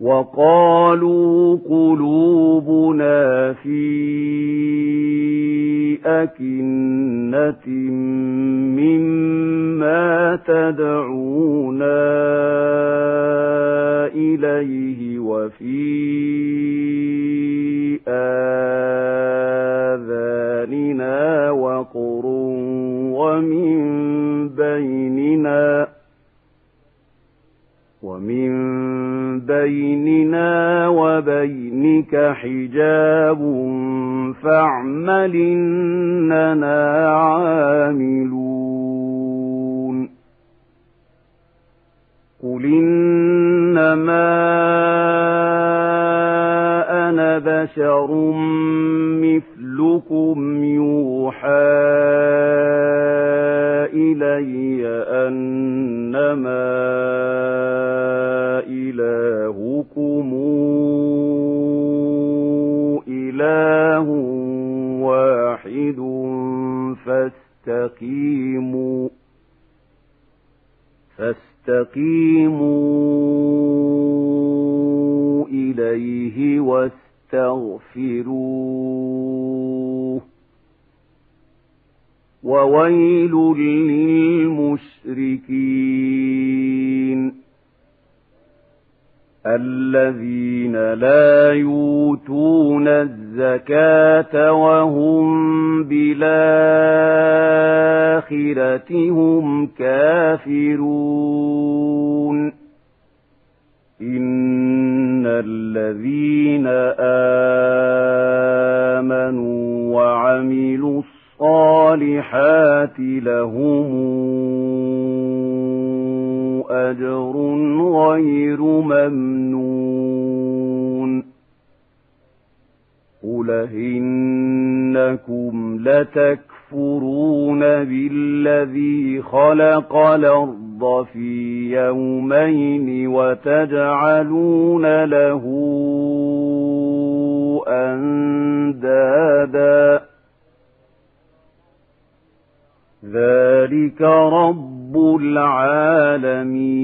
وقالوا قلوبنا في أكنة مما تدعونا إليه وفي آذاننا وقر ومن بيننا ومن بيننا وبينك حجاب فاعمل إننا عاملون قل إنما أنا بشر مثلكم يوحى إلي أنما إلهكم إله واحد فاستقيموا فاستقيموا إليه واستغفروه. وويل للمشركين. الذين لا يؤتون الزكاة وهم بالآخرة هم كافرون. إن الذين آمنوا وعملوا الصالحات لهم أجر غير ممنون قل إنكم لتكفرون بالذي خلق الأرض في يومين وتجعلون له أندادا ذلك رب العالمين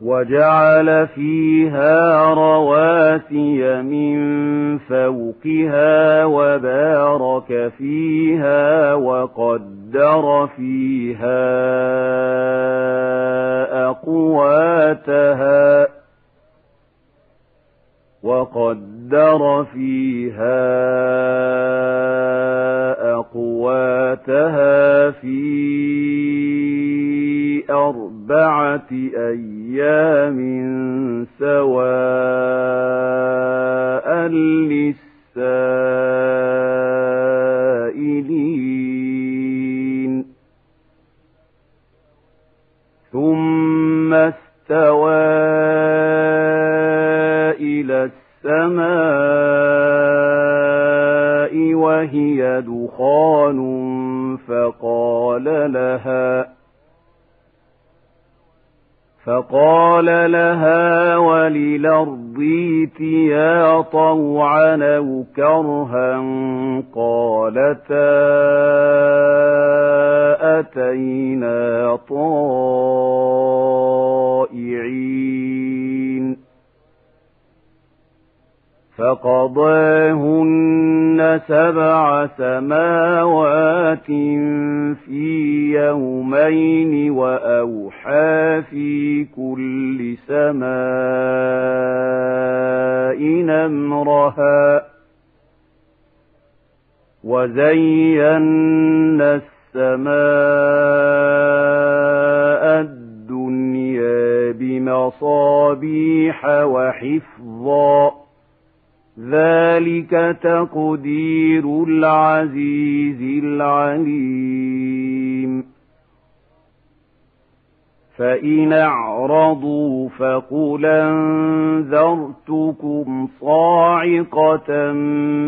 وجعل فيها رواسي من فوقها وبارك فيها وقدر فيها أقواتها وقدر فيها أقواتها في أربعة أيام سواء للسائلين ثم فقال لها وللأرض ائتيا طوعا أو كرها قالتا أتينا طائعين فقضاهن سبع سماوات في يومين في كل سماء أمرها وزينا السماء الدنيا بمصابيح وحفظا. ذلك تقدير العزيز العليم. فإن أعرضوا فقل أنذرتكم صاعقة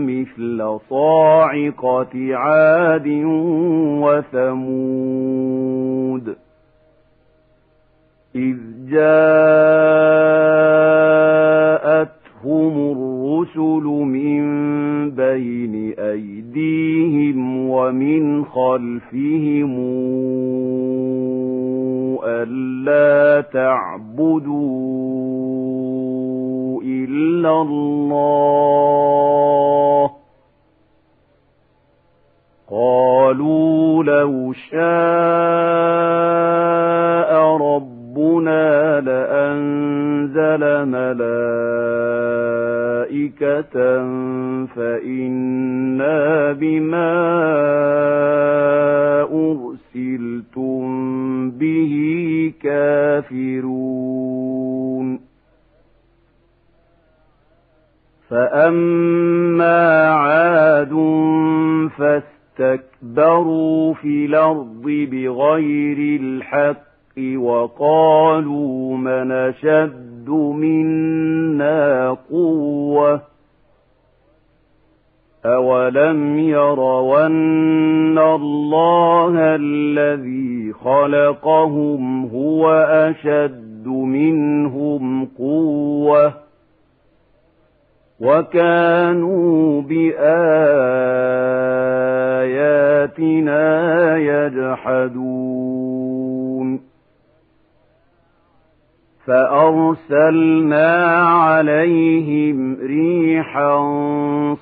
مثل صاعقة عاد وثمود إذ جاءتهم الرسل من بين أيديهم ومن خلفهم ألا تعبدوا إلا الله. قالوا لو شاء ربنا لأنزل ملائكة فإنا بما أرسلتم به كافرون فأما عاد فاستكبروا في الأرض بغير الحق وقالوا من أشد منا قوة أولم يروا أن الله الذي خلقهم هو أشد منهم قوة وكانوا بآياتنا يجحدون فأرسلنا عليهم ريحا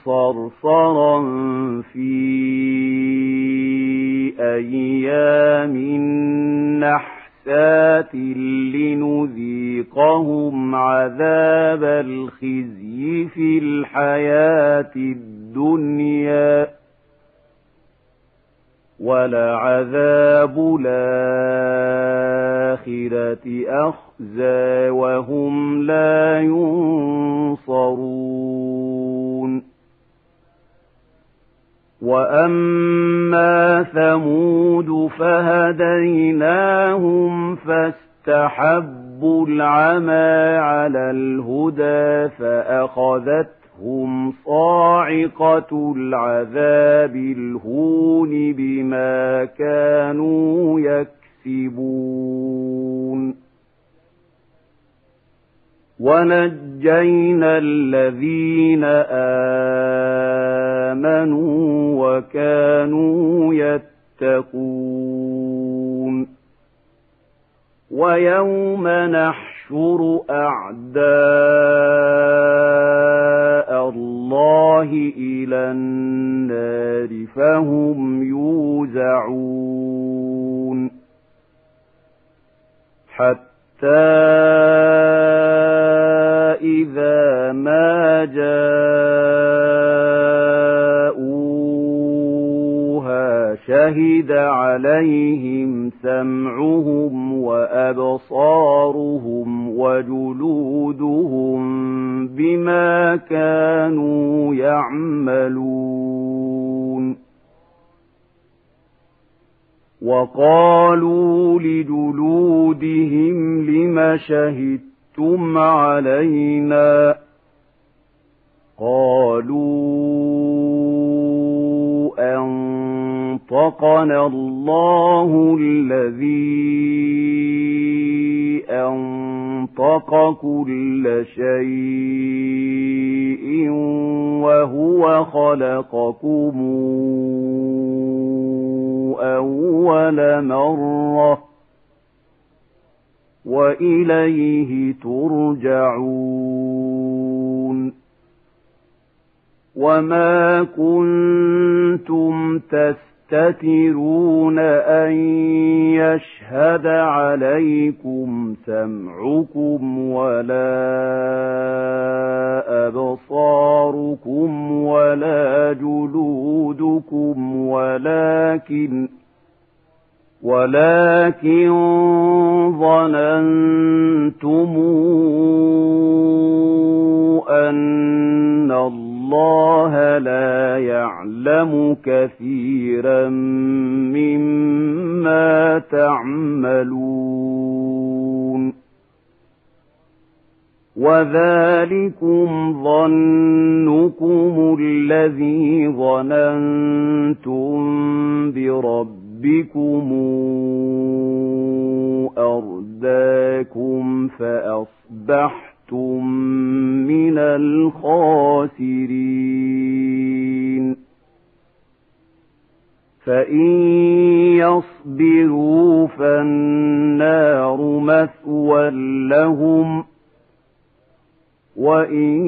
صرصرا في أيام نحسات لنذيقهم عذاب الخزي في الحياة الدنيا. ولعذاب الآخرة أخزى وهم لا ينصرون وأما ثمود فهديناهم فاستحبوا العمى على الهدى فأخذت تأخذهم صاعقة العذاب الهون بما كانوا يكسبون. ونجينا الذين آمنوا وكانوا يتقون. ويوم نحشر أعداء الله إلى النار فهم يوزعون حتى إذا ما جاءوها شهد عليهم سمعهم وأبصارهم وجلودهم بما كانوا يعملون وقالوا لجلودهم لم شهدتم علينا قالوا أنطقنا الله الذي أنطق كل شيء وهو خلقكم أول مرة وإليه ترجعون وما كنتم تستطيعون تستترون أن يشهد عليكم سمعكم ولا أبصاركم ولا جلودكم ولكن ولكن ظننتم أن الله لا يعلم كثيرا مما تعملون. وذلكم ظنكم الذي ظننتم بربكم. أرداكم فأصبحتم من الخاسرين. فإن يصبروا فالنار مثوى لهم وإن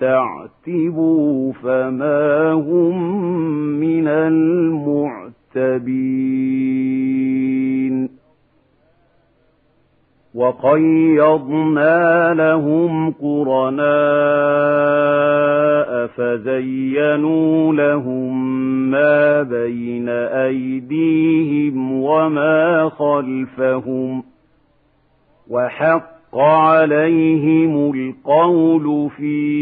يستعتبوا فما هم من المعتبين. وقيضنا لهم قرناء فزينوا لهم ما بين أيديهم وما خلفهم وحق عليهم القول في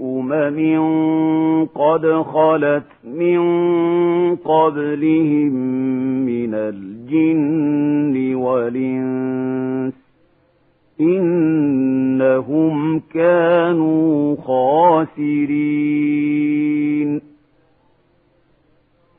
أمم قد خلت من قبلهم من الجن والإنس إنهم كانوا خاسرين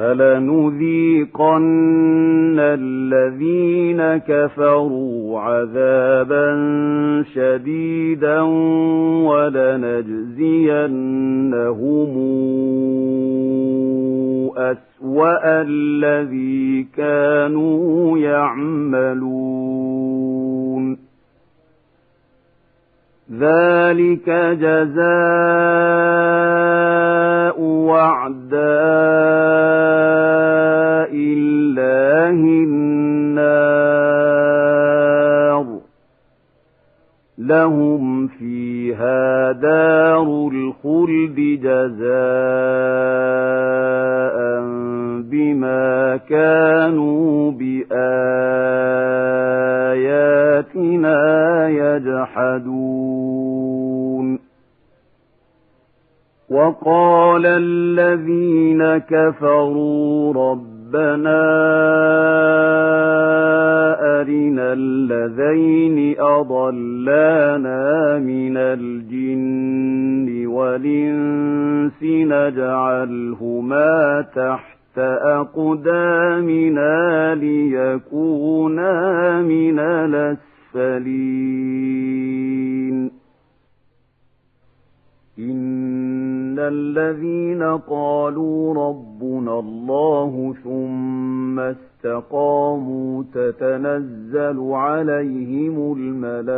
فلنذيقن الذين كفروا عذابا شديدا ولنجزينهم أسوأ الذي كانوا يعملون ذلك جزاء وعداء الله النار. لهم فيها دار الخلد جزاء بما كانوا بآياتنا يجحدون. وقال الذين كفروا ربنا أرنا الذين أضلانا من الجن والإنس نجعلهما تحت أقدامنا ليكونا من الأسفلين. إن الذين قالوا ربنا الله ثم استقاموا تتنزل عليهم الملائكة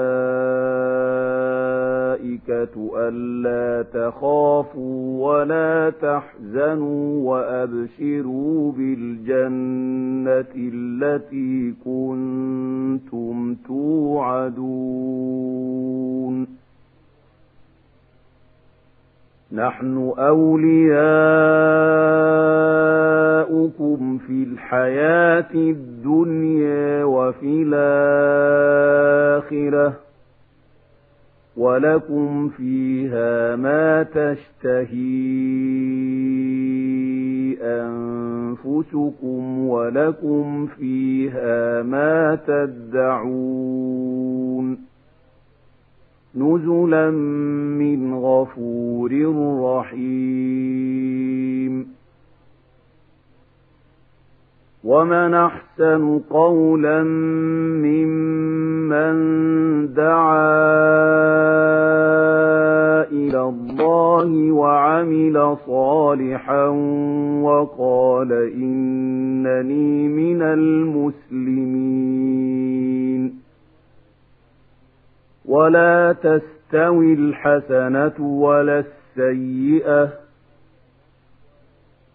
ألا تخافوا ولا تحزنوا وأبشروا بالجنة التي كنتم توعدون. نحن أولياؤكم في الحياة الدنيا وفي الآخرة ولكم فيها ما تشتهي أنفسكم ولكم فيها ما تدعون نزلا من غفور رحيم ومن احسن قولا ممن دعا إلى الله وعمل صالحا وقال إنني من المسلمين ولا تستوي الحسنة ولا السيئة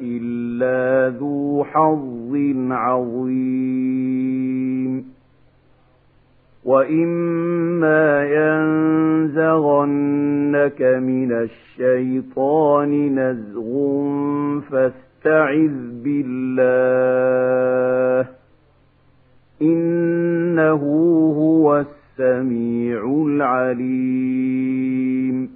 إلا ذو حظ عظيم. وإما ينزغنك من الشيطان نزغ فاستعذ بالله. إنه هو السميع العليم.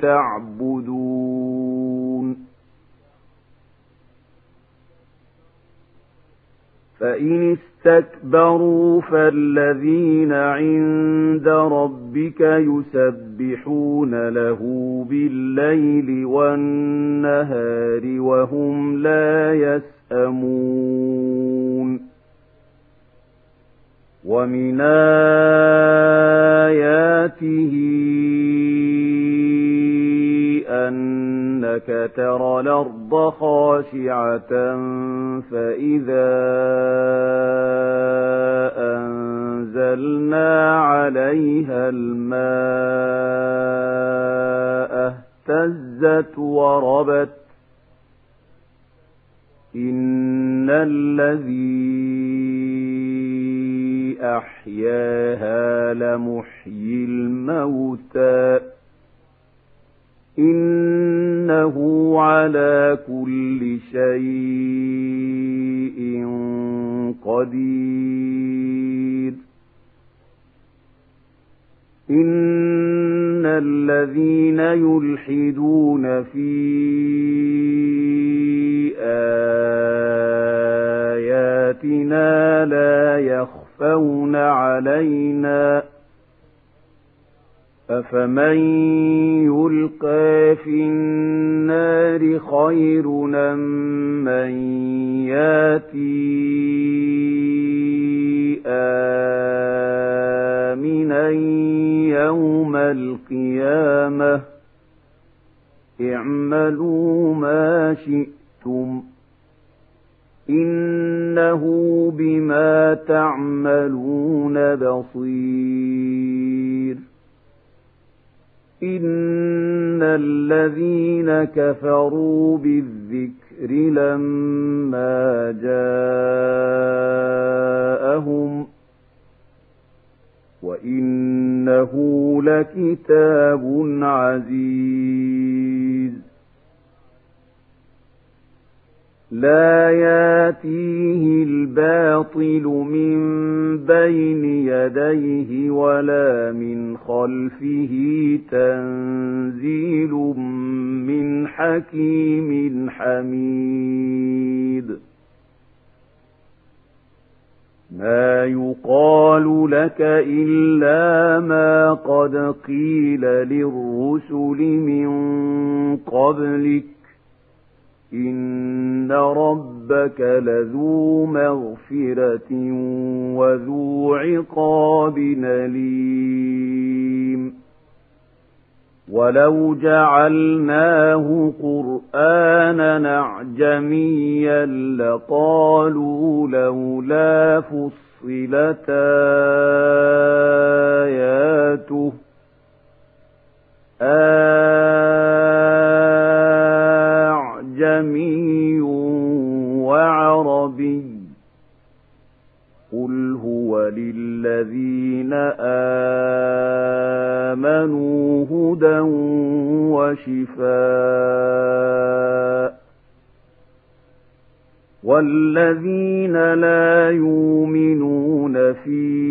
تعبدون. فإن استكبروا فالذين عند ربك يسبحون له بالليل والنهار وهم لا يسأمون. ومن آياته أنك ترى الأرض خاشعة فإذا أنزلنا عليها الماء اهتزت وربت إن الذي أحياها لمحيي الموتى. إنه على كل شيء قدير. إن الذين يلحدون في آياتنا لا يخفون علينا أفمن يلقى في النار خير من ياتي آمنا يوم القيامة اعملوا ما شئتم إنه بما تعملون بصير إن الذين كفروا بالذكر لما جاءهم وإنه لكتاب عزيز الباطل من بين يديه ولا من خلفه تنزيل من حكيم حميد. ما يقال لك إلا ما قد قيل للرسل من قبلك إن ربك لذو مغفرة وذو عقاب أليم ولو جعلناه قرآنا أعجميا لقالوا لولا فصل فصلت آياته أعجمي وعربي. قل هو للذين آمنوا هدى وشفاء. والذين لا يؤمنون في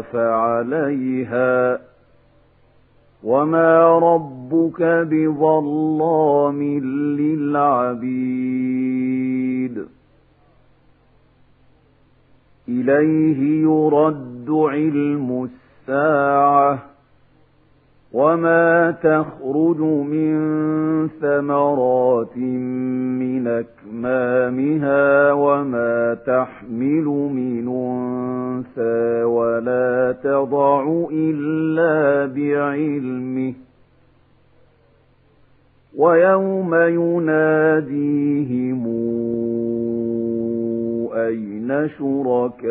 فعليها وما ربك بظلام للعبيد. إليه يرد علم الساعة. وما تخرج من ثمرات من أكمامها وما تحمل من أنثى ولا تضع إلا بعلمه ويوم يناديهم أين شركائي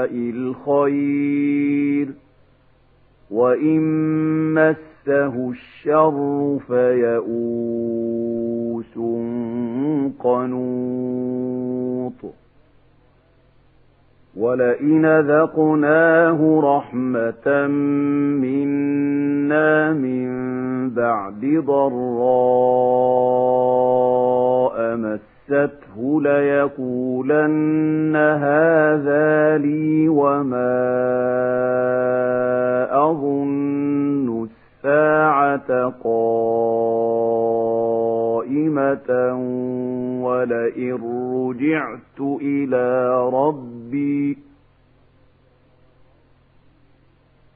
الخير وإن مسه الشر فيئوس قنوط. ولئن ذقناه رحمة منا من بعد ضراء مسته ليقولن هذا لي وما أظن الساعة قائمة ولئن رجعت إلى ربي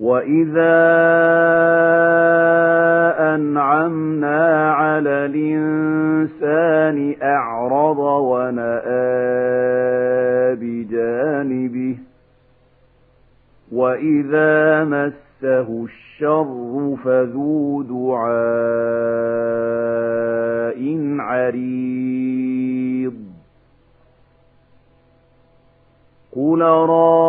وإذا أنعمنا على الإنسان أعرض ونأى بجانبه وإذا مسه الشر فذو دعاء عريض قل رأيتم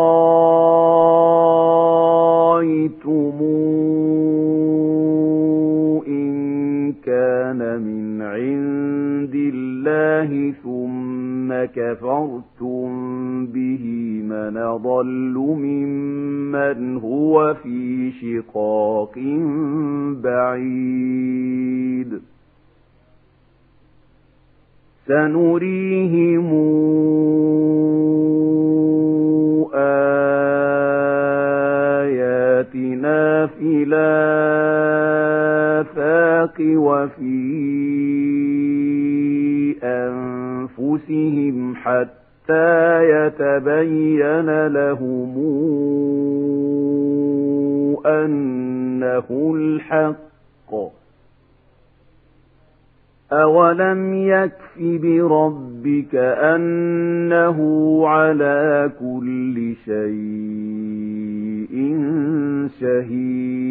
أضل ممن هو في شقاق بعيد. سنريهم يتبين لهم أنه الحق. أولم يكف بربك أنه على كل شيء شهيد